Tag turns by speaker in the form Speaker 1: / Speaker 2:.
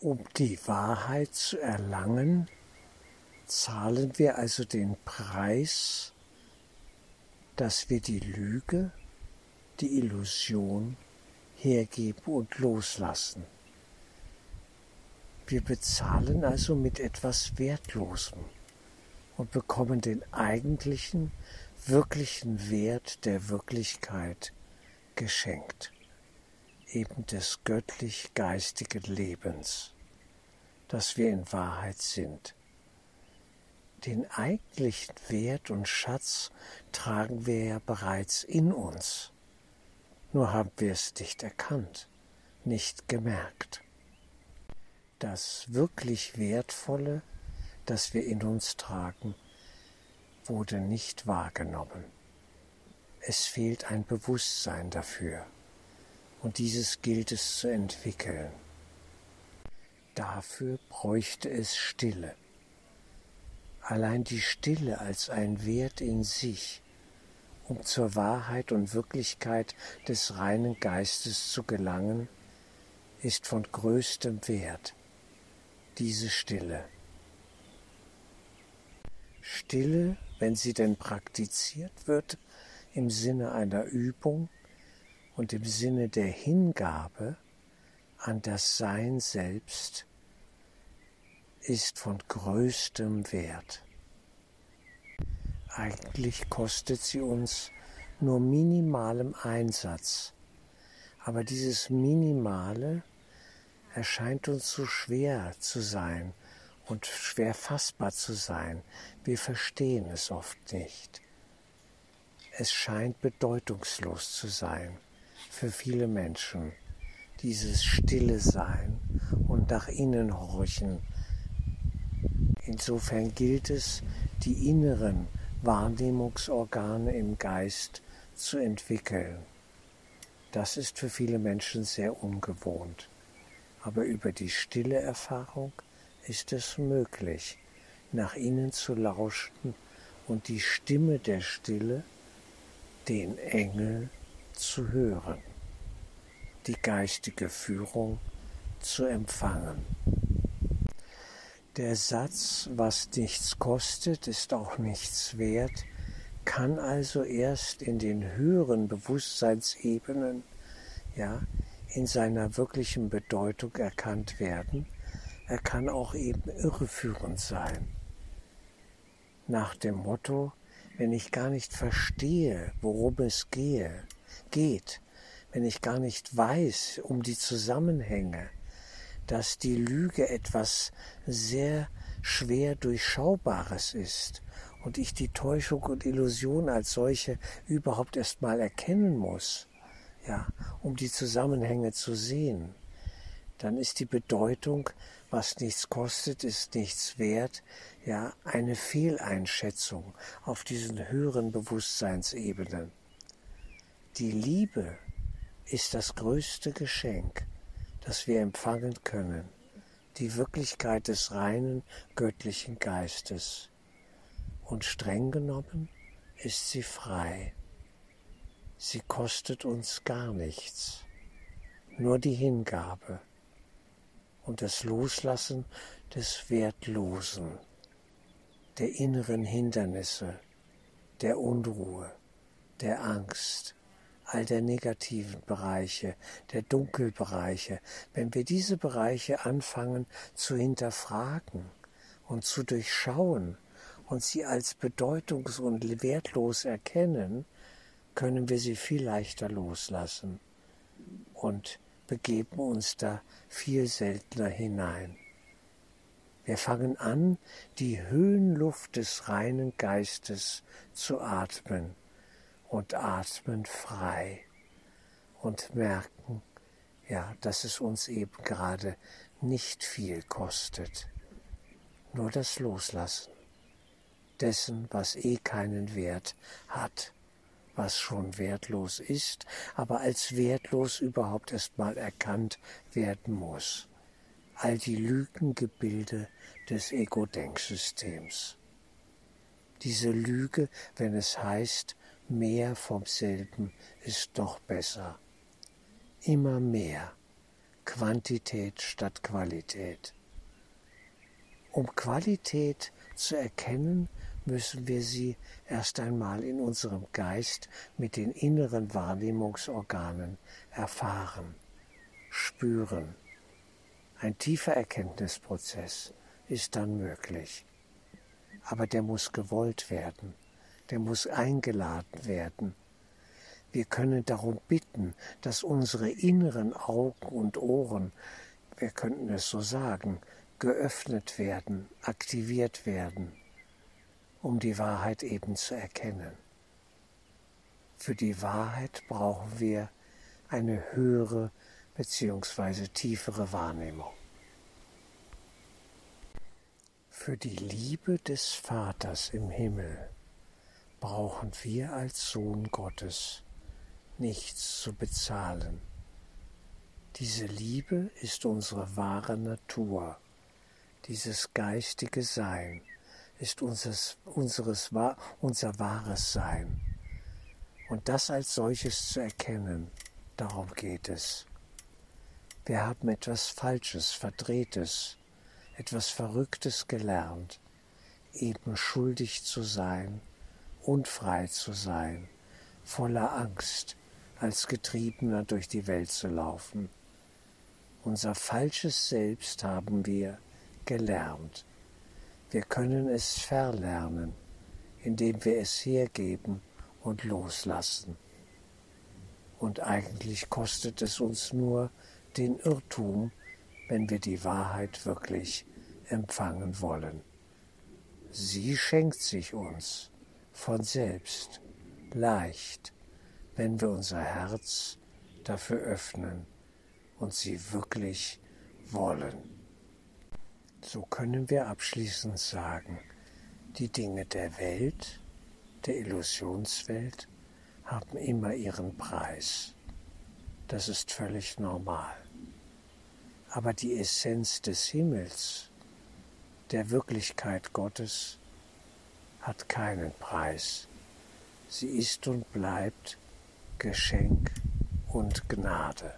Speaker 1: Um die Wahrheit zu erlangen, zahlen wir also den Preis, dass wir die Lüge, die Illusion hergeben und loslassen. Wir bezahlen also mit etwas Wertlosem und bekommen den eigentlichen, wirklichen Wert der Wirklichkeit geschenkt, eben des göttlich-geistigen Lebens, das wir in Wahrheit sind. Den eigentlichen Wert und Schatz tragen wir ja bereits in uns, nur haben wir es nicht erkannt, nicht gemerkt. Das wirklich Wertvolle, das wir in uns tragen, wurde nicht wahrgenommen. Es fehlt ein Bewusstsein dafür und dieses gilt es zu entwickeln. Dafür bräuchte es Stille. Allein die Stille als ein Wert in sich, um zur Wahrheit und Wirklichkeit des reinen Geistes zu gelangen, ist von größtem Wert, diese Stille. Stille, wenn sie denn praktiziert wird, im Sinne einer Übung und im Sinne der Hingabe an das Sein selbst, ist von größtem Wert. Eigentlich kostet sie uns nur minimalem Einsatz, aber dieses Minimale erscheint uns so schwer zu sein und schwer fassbar zu sein. Wir verstehen es oft nicht. Es scheint bedeutungslos zu sein für viele Menschen, dieses stille Sein und nach innen horchen. Insofern gilt es, die inneren Wahrnehmungsorgane im Geist zu entwickeln. Das ist für viele Menschen sehr ungewohnt. Aber über die stille Erfahrung ist es möglich, nach innen zu lauschen und die Stimme der Stille den Engel zu hören, die geistige Führung zu empfangen. Der Satz, was nichts kostet, ist auch nichts wert, kann also erst in den höheren Bewusstseinsebenen, ja, in seiner wirklichen Bedeutung erkannt werden. Er kann auch eben irreführend sein. Nach dem Motto, wenn ich gar nicht verstehe, worum es gehe, geht, wenn ich gar nicht weiß um die Zusammenhänge, dass die Lüge etwas sehr schwer durchschaubares ist und ich die Täuschung und Illusion als solche überhaupt erst mal erkennen muss, ja, um die Zusammenhänge zu sehen, dann ist die Bedeutung was nichts kostet, ist nichts wert, ja, eine Fehleinschätzung auf diesen höheren Bewusstseinsebenen. Die Liebe ist das größte Geschenk, das wir empfangen können, die Wirklichkeit des reinen göttlichen Geistes. Und streng genommen ist sie frei. Sie kostet uns gar nichts, nur die Hingabe und das Loslassen des Wertlosen, der inneren Hindernisse, der Unruhe, der Angst, all der negativen Bereiche, der Dunkelbereiche, wenn wir diese Bereiche anfangen zu hinterfragen und zu durchschauen und sie als bedeutungs- und wertlos erkennen, können wir sie viel leichter loslassen und begeben uns da viel seltener hinein. Wir fangen an, die Höhenluft des reinen Geistes zu atmen und atmen frei und merken, ja, dass es uns eben gerade nicht viel kostet. Nur das Loslassen dessen, was eh keinen Wert hat was schon wertlos ist, aber als wertlos überhaupt erstmal erkannt werden muss. All die Lügengebilde des Ego-Denksystems. Diese Lüge, wenn es heißt, mehr vom selben ist doch besser. Immer mehr Quantität statt Qualität. Um Qualität zu erkennen, müssen wir sie erst einmal in unserem Geist mit den inneren Wahrnehmungsorganen erfahren, spüren. Ein tiefer Erkenntnisprozess ist dann möglich. Aber der muss gewollt werden, der muss eingeladen werden. Wir können darum bitten, dass unsere inneren Augen und Ohren, wir könnten es so sagen, geöffnet werden, aktiviert werden um die Wahrheit eben zu erkennen. Für die Wahrheit brauchen wir eine höhere bzw. tiefere Wahrnehmung. Für die Liebe des Vaters im Himmel brauchen wir als Sohn Gottes nichts zu bezahlen. Diese Liebe ist unsere wahre Natur, dieses geistige Sein, ist unseres, unseres, unser wahres Sein. Und das als solches zu erkennen, darum geht es. Wir haben etwas Falsches, Verdrehtes, etwas Verrücktes gelernt, eben schuldig zu sein, unfrei zu sein, voller Angst, als Getriebener durch die Welt zu laufen. Unser falsches Selbst haben wir gelernt. Wir können es verlernen, indem wir es hergeben und loslassen. Und eigentlich kostet es uns nur den Irrtum, wenn wir die Wahrheit wirklich empfangen wollen. Sie schenkt sich uns von selbst, leicht, wenn wir unser Herz dafür öffnen und sie wirklich wollen. So können wir abschließend sagen, die Dinge der Welt, der Illusionswelt, haben immer ihren Preis. Das ist völlig normal. Aber die Essenz des Himmels, der Wirklichkeit Gottes, hat keinen Preis. Sie ist und bleibt Geschenk und Gnade.